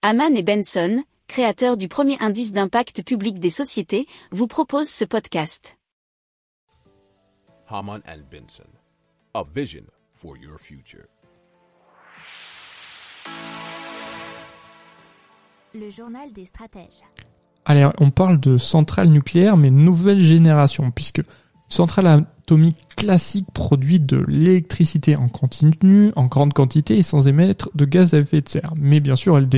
Haman et Benson, créateurs du premier indice d'impact public des sociétés, vous proposent ce podcast. Haman and Benson, a vision for your future. Le journal des stratèges. Allez, on parle de centrale nucléaire, mais nouvelle génération, puisque centrale atomique classique produit de l'électricité en continu, en grande quantité et sans émettre de gaz à effet de serre. Mais bien sûr, elle,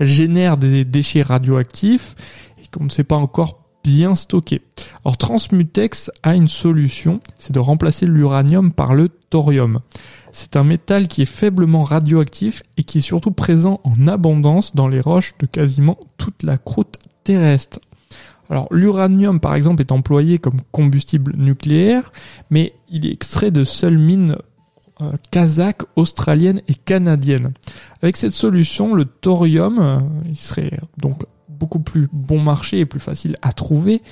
génère des déchets radioactifs et qu'on ne sait pas encore bien stocker. Or, Transmutex a une solution, c'est de remplacer l'uranium par le thorium. C'est un métal qui est faiblement radioactif et qui est surtout présent en abondance dans les roches de quasiment toute la croûte terrestre. Alors l'uranium par exemple est employé comme combustible nucléaire, mais il est extrait de seules mines euh, kazakhs, australiennes et canadiennes. Avec cette solution, le thorium, euh, serait donc beaucoup plus bon marché et plus facile à trouver,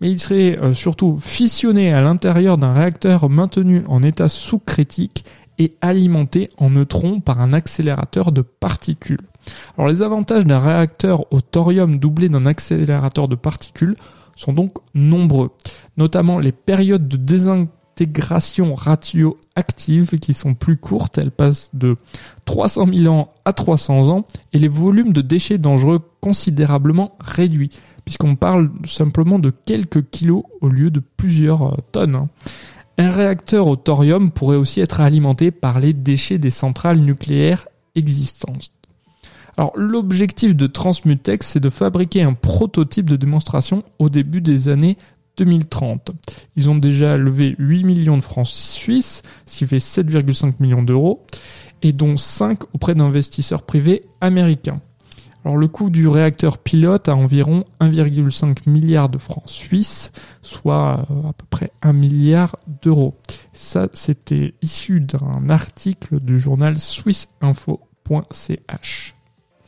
mais il serait euh, surtout fissionné à l'intérieur d'un réacteur maintenu en état sous-critique et alimenté en neutrons par un accélérateur de particules. Alors les avantages d'un réacteur au thorium doublé d'un accélérateur de particules sont donc nombreux, notamment les périodes de désintégration radioactive qui sont plus courtes, elles passent de 300 000 ans à 300 ans, et les volumes de déchets dangereux considérablement réduits, puisqu'on parle simplement de quelques kilos au lieu de plusieurs euh, tonnes. Hein. Un réacteur au thorium pourrait aussi être alimenté par les déchets des centrales nucléaires existantes. Alors l'objectif de Transmutex, c'est de fabriquer un prototype de démonstration au début des années 2030. Ils ont déjà levé 8 millions de francs suisses, ce qui fait 7,5 millions d'euros, et dont 5 auprès d'investisseurs privés américains. Alors le coût du réacteur pilote a environ 1,5 milliard de francs suisses, soit euh, à peu près 1 milliard d'euros. Ça, c'était issu d'un article du journal swissinfo.ch.